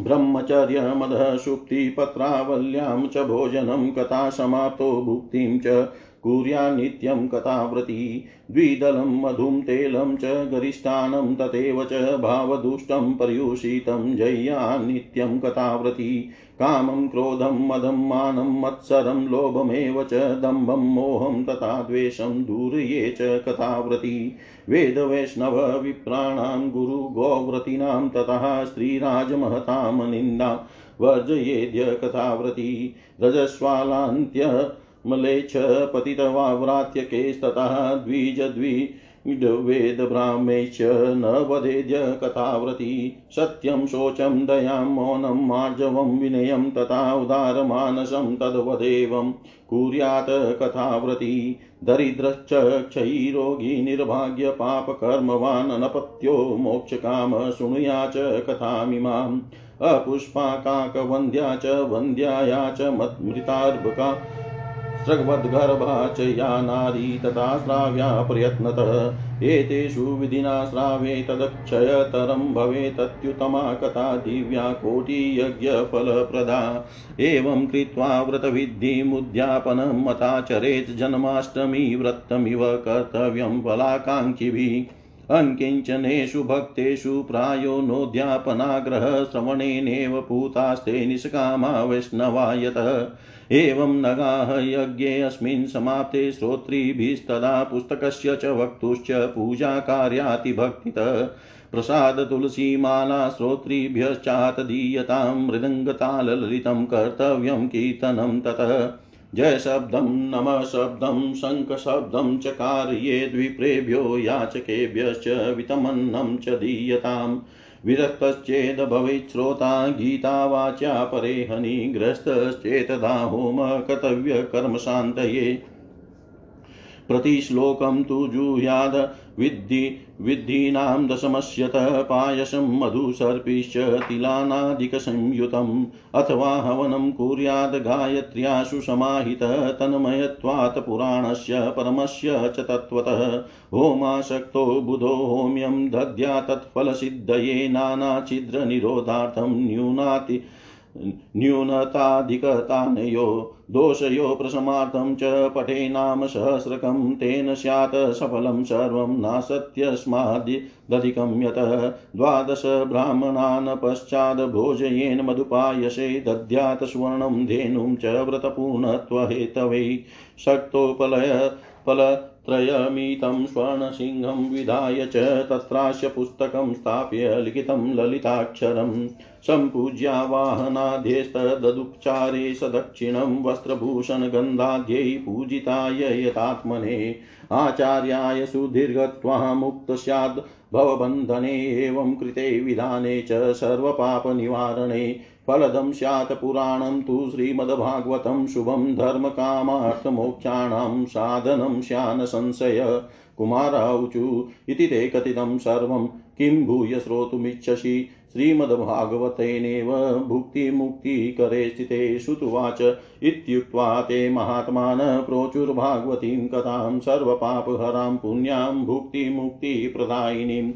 S1: ब्रह्मचर्यमदः सुप्तिपत्रावल्यां च भोजनं कथासमाप्तो भुक्तिं च कुर्या नित्यं कथाव्रती। द्विदलं मधुं तेलं च गरिष्ठानं तथैव च भावदुष्टं पर्युषितं जय्या नित्यं कथाव्रती कामं क्रोधं मदं मानं मत्सरं लोभमेव च दम्भं मोहं तथा द्वेषं दूर्ये च कथाव्रती वेदवैष्णवविप्राणां गुरुगोव्रतीनां ततः स्त्रीराजमहतां निन्दा वर्जयेद्य कथाव्रती रजस्वालान्त्य मलेच्छ पतितवाव्रात्यकेस्ततः द्विजद्वि वेदब्राह्मेश्च न वदेद्य कथाव्रती सत्यं शोचं दयां मौनं मार्जवं विनयं तथा उदारमानसं तद्वदेवं कुर्यात् कथाव्रती दरिद्रश्च क्षयीरोगी निर्भाग्यपापकर्मवान् अनपत्यो मोक्षकाम शृणुया च कथामिमाम् अपुष्पाकाकवन्द्या च वन्द्याया च मृतार्भका सृग्वद्गर्भा च या नारी तथा श्राव्या प्रयत्नतः। एतेषु विधिना श्रावे तदक्षयतरं भवेतत्युत्तमा कथा दिव्या कोटियज्ञफलप्रदा। एवं कृत्वा व्रतविधिमुद्यापनं मताचरेत् जन्माष्टमी व्रतमिव कर्तव्यं फलाकाङ्क्षिभिः। अन्किञ्चनेषु भक्तेषु प्रायो नोद्यापनाग्रह श्रवणेनेव पूतास्ते निष्कामा वैष्णवा यतः एवं नगाः यज्ञेऽस्मिन् समाप्ते श्रोत्रिभिस्तदा पुस्तकस्य च वक्तुश्च पूजाकार्यातिभक्तितः। प्रसादतुलसीमाला श्रोत्रिभ्यश्चात् दीयतां मृदङ्गताललितं कर्तव्यं कीर्तनं ततः। जयशब्दं नमशब्दं शङ्खशब्दं च कारयेद्विप्रेभ्यो याचकेभ्यश्च वितमन्नं च दीयताम् विरक्तश्चेद भवेत् श्रोता गीतावाच्या परे हनिग्रस्तश्चेतदा होम कर्तव्यकर्मशान्तये। प्रतिश्लोकं तु जुह्याद विद्धि विद्धीनां दशमस्यतः पायसं मधुसर्पिश्च तिलानादिकसंयुतम् अथवा हवनं कुर्याद् गायत्र्यासु समाहितः तन्मयत्वात् पुराणस्य परमस्य च तत्त्वतः। होमाशक्तो बुधो होम्यं दद्या तत्फलसिद्धये नानाछिद्रनिरोधार्थं न्यूनाति न्यूनताधिकतानयो दोषयो प्रशमार्थं च पठे नाम सहस्रकं, तेन स्यात् सफलं सर्वं नासत्यस्मादधिकं यतः। द्वादश ब्राह्मणान् पश्चाद् भोजयेन मधुपायसे दद्यात् स्वर्णं धेनुं च व्रतपूर्णत्वहेतवे। शक्तोपलय फल त्रयमितं स्वर्णसिंहं विधाय च तत्रास्य पुस्तकं स्थाप्य लिखितं ललिताक्षरम् सम्पूज्यावाहनाध्यस्तदुपचारे सदक्षिणं वस्त्रभूषणगन्धाद्यै पूजिताय यतात्मने। आचार्याय सुदीर्घत्वामुक्त स्याद्। भवबन्धने एवं कृते विधाने च सर्वपापनिवारणे। फलदं स्यात् पुराणं तु श्रीमद्भागवतं शुभं धर्मकामार्थमोक्षाणां साधनं स्यान् संशय। कुमाराऊचु इति ते कथितं सर्वं किं भूय श्रोतुमिच्छसि। श्रीमद्भागवतेनेव भुक्तिमुक्तिकरे स्थिते श्रुतुवाच इत्युक्त्वा ते महात्मान प्रोचुर्भागवतीं कथां सर्वपापहरां पुण्यां भुक्तिमुक्तिप्रदायिनीं।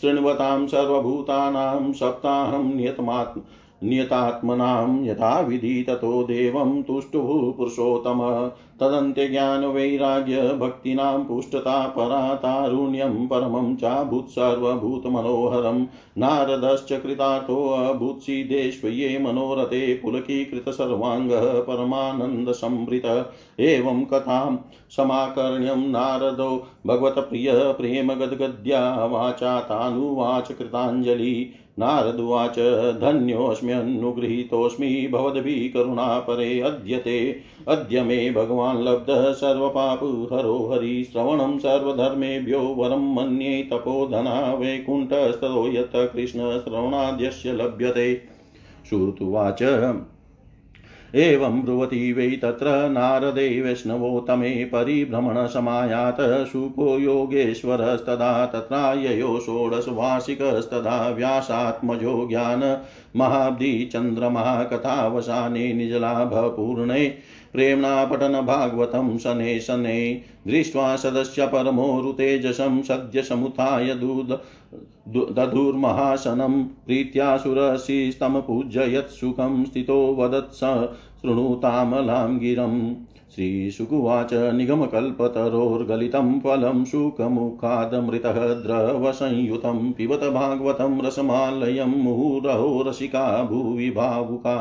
S1: शृण्वतां सर्वभूतानां सप्ताहं नियतमात्म नियतात्मनां यथाविधि ततो देवं तुष्टुः पुरुषोत्तम तदन्त्यज्ञानवैराग्यभक्तीनां पुष्टता परा तारुण्यं परमं चाभूत् सर्वभूतमनोहरं। नारदश्च कृतार्थोऽभूत्सीदेष्वये मनोरथे पुलकीकृतसर्वाङ्गः परमानन्दसंवृत। एवं कथां समाकर्ण्यं नारदो भगवत्प्रिय प्रेमगद्गद्या वाचा तानुवाच कृताञ्जलि। नारदुवाच, धन्योऽस्म्यनुगृहीतोऽस्मि, भवद्भिः करुणापरे अद्यते। अद्य मे भगवान् लब्धः सर्वपापहरो हरी श्रवणं सर्वधर्मेभ्यो, वरं मन्ये तपोधना वैकुण्ठस्ततो यत् कृष्णश्रवणाद्यस्य लभ्यते। श्रुतुवाच एवं ब्रुवती वै तत्र नारदे वैष्णवोत्तमे परिभ्रमणसमायात शुको योगेश्वरस्तदा तत्राययो षोडशवार्षिकस्तदा व्यासात्मजो ज्ञान महाब्धि चन्द्रमः कथावसाने निजलाभपूर्णे प्रेम्णा पठनभागवतं शनै शनै, दृष्ट्वा सदस्य परमोरुतेजसं सद्य समुत्थाय दूद दधुर्महासनं प्रीत्या सुरसिस्तमपूजयत् सुखं स्थितो वदत् स शृणुतामलां गिरम् श्रीशुकुवाच निगमकल्पतरोर्गलितं फलं शुकमुखादमृतः द्रवसंयुतं पिबत भागवतं रसमालयं मुहुरहो रसिका भुवि भावुका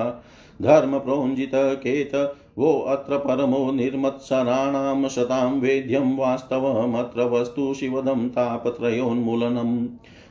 S1: धर्मप्रोञ्जितकेत वो अत्र परमो निर्मत्सराणां शतां वेद्यं वास्तवमत्र वस्तु शिवदं तापत्रयोन्मूलनम्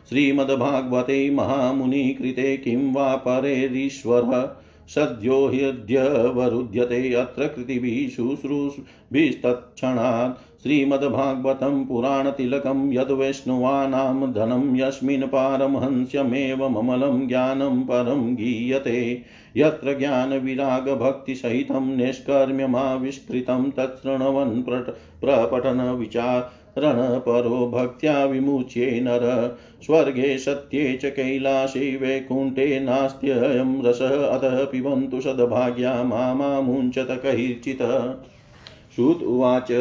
S1: श्रीमद्भागवते महामुनिकृते किं वा परेरीश्वरः? सद्यो ह्यद्यवरुध्यते अत्र कृतिभिः शुश्रूषभिस्तत्क्षणात् श्रीमद्भागवतं पुराणतिलकं यद्वैष्णवानां धनं यस्मिन् पारमहंस्यमेवममलं ज्ञानं परं गीयते। यत्र ज्ञानविरागभक्तिसहितं निष्कर्म्यमाविष्कृतं तच्छृण्वन् प्रपठनविचारणपरो भक्त्या विमुच्ये नर। स्वर्गे सत्ये च कैलासे वैकुण्ठे नास्त्ययं रसः अतः पिबन्तु सद्भाग्या मामुञ्चत कैर्चित् श्रुत उवाच,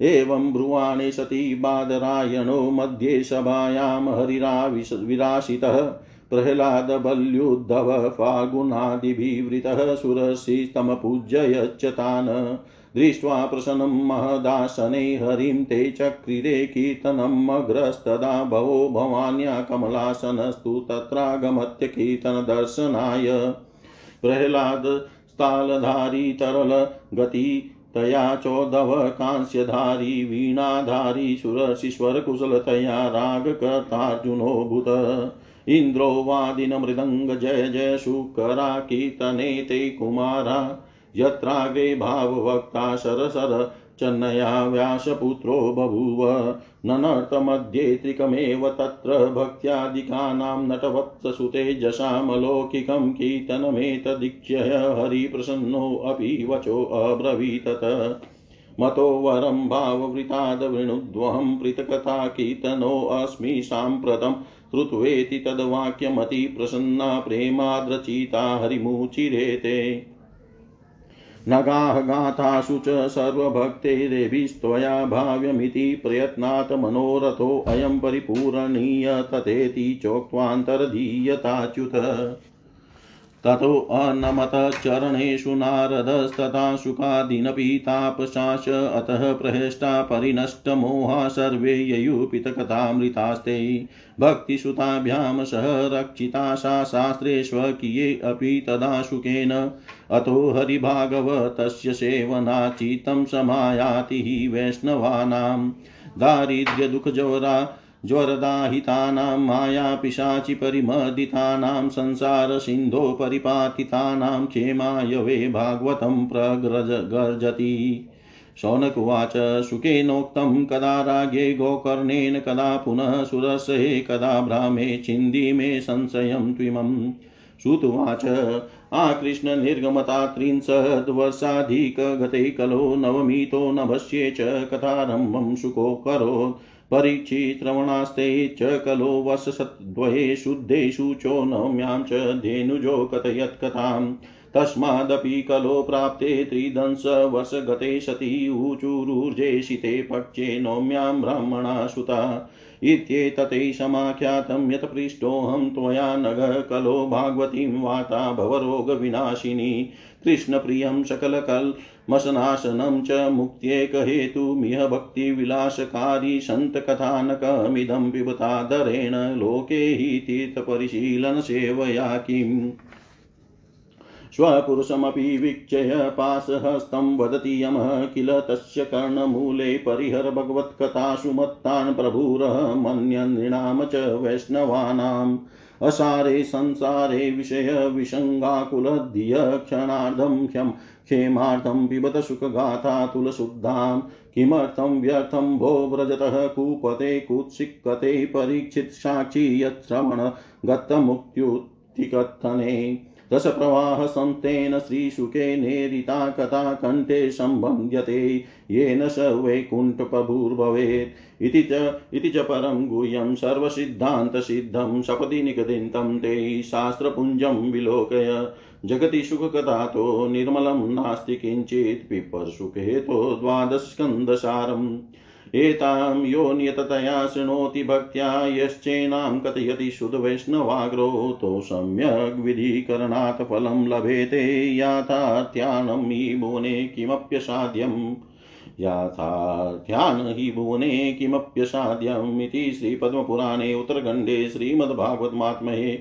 S1: एवं ब्रुवाणे सती बादरायणो मध्ये सभायां हरिराविराशितः प्रह्लादबल्युद्धव फागुनादिभिवृतः सुरसिस्तमपूजयच्च तान् दृष्ट्वा प्रसन्नं महदासने हरिं ते चक्रिरे कीर्तनमग्रस्तदा भवो भवान्या कमलासनस्तु तत्रागमत्य कीर्तनदर्शनाय। प्रह्लादस्तालधारी तरलगति तया चोदव कांस्यधारी, वीणाधारी सुरशिश्वरकुशलतया रागकर्तार्जुनो भूत इन्द्रो वादिनमृदङ्ग जय जय शुकरा कीर्तने ते कुमारा। यत्राग्रे भाववक्ता शरशर चन्नया व्यासपुत्रो बभूव। ननर्तमध्ये त्रिकमेव तत्र भक्त्यादिकानां नटवत्सुतेजसामलौकिकं कीर्तनमेतदीक्ष्य हरिप्रसन्नोऽपि वचोऽब्रवीतत मतो वरं भाववृतादवृणुद्वहं पृथकथा कीर्तनोऽस्मि साम्प्रतं श्रुत्वेति तद्वाक्यमतिप्रसन्ना प्रेमाद्रचिता हरिमुचिरेते। नगाः गाथासु च सर्वभक्तेरेभिस्त्वया भाव्यमिति प्रयत्नात् मनोरथोऽयं परिपूरणीय तथेति चोक्त्वान्तर्धीयताच्युत। ततोऽनमतचरणेषु नारदस्तथा शुकादीनपि तापशाश अतः प्रहेष्टा परिनष्टमोहा सर्वे ययुपितकथामृतास्ते। भक्तिसुताभ्यां सह रक्षिता सा शास्त्रेष्वकीये अपि तदा शुकेन अतो हरिभागवतस्य सेवनाचितं समायाति वैष्णवानां। दारिद्र्यदुःखजोरा ज्वरदाहितानां, मायापिशाचि परिमर्दितानां संसारसिन्धो परिपातितानां क्षेमाय वे भागवतं प्रग्रज गर्जति। शौनकुवाच, सुखेनोक्तं, कदा राज्ञे गोकर्णेन, कदा पुनः सुरसे कदा भ्रामे छिन्दी मे संशयं त्विमम् श्रुतुवाच आकृष्णनिर्गमता त्रिंशद्वर्षाधिकगते कलो नवमीतो नभस्ये च कथारम्भं शुको परीक्षित्रवणास्ते च कलो वशसद्वये शुद्धेषु चोनम्यां च धेनुजो कथयत्कथाम् तस्मादपि कलो प्राप्ते त्रिदंशवर्षगते सति ऊचुरुर्जेशिते पक्षे नौम्यां ब्राह्मणा सुता इत्येतते समाख्यातं यत् पृष्टोऽहं त्वया नग कलो भागवतीं वाता भवरोगविनाशिनी। कृष्णप्रियं सकलकल्मशनाशनं च मुक्त्येकहेतुमिह भक्तिविलासकारी सन्तकथानकमिदं पिबतादरेण लोके हि तीर्थपरिशीलनसेवया किम्। स्वपुरुषमपि वीक्षय पाशहस्तं वदति यमः किल तस्य कर्णमूले परिहर भगवत्कथासु मत्तान् प्रभुरः मन्यनृणां च वैष्णवानाम्। असारे संसारे विषय विषङ्गाकुलधिय क्षणार्धं क्षम् क्षेमार्थं पिबत सुखगाथा तुलशुद्धां, किमर्थं व्यर्थं भो व्रजतः कूपते कुत्सिक्कते परीक्षित साक्षी यत्श्रवण गतमुक्त्युत्थिकथने रसप्रवाहसन्तेन श्रीशुके नेरिता कथा कण्ठे सम्बध्यते येन स वैकुण्ठप्रभुर्भवेत्। इति च इति च परं गुह्यं सर्वसिद्धान्तसिद्धं सपदि निगदिन्तं ते शास्त्रपुञ्जं विलोकय। जगति सुखकथातो निर्मलं नास्ति किञ्चित् पिपर्सुखेतो द्वादशस्कन्दसारम् एतां यो नियततया शृणोति भक्त्या यश्चेनां कथयति शुद्धवैष्णवाग्रो सम्यग् विधिकरणात् फलं लभेते याथार्थ्यानं हि भुवने किमप्यसाध्यम् याथार्थ्यान् हि भुवने किमप्यसाध्यम् इति श्रीपद्मपुराणे उत्तरखण्डे श्रीमद्भागवतमात्महे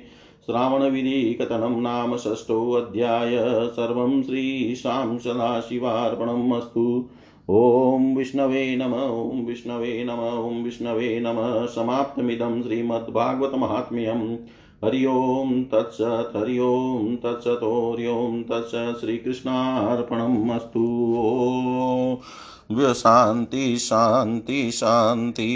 S1: श्रावणविधिकथनं नाम षष्ठोऽध्याय सर्वं श्रीशां सदाशिवार्पणम् अस्तु। ॐ विष्णवे नम ॐ विष्णवे नम ॐ विष्णवे नम। समाप्तमिदं श्रीमद्भागवतमाहात्म्यम् हरि ओं तत्सत्, हरि ओं हरि ओं तत्सत्। श्रीकृष्णार्पणम् अस्तु। ओ शान्ति शान्ति शान्ति।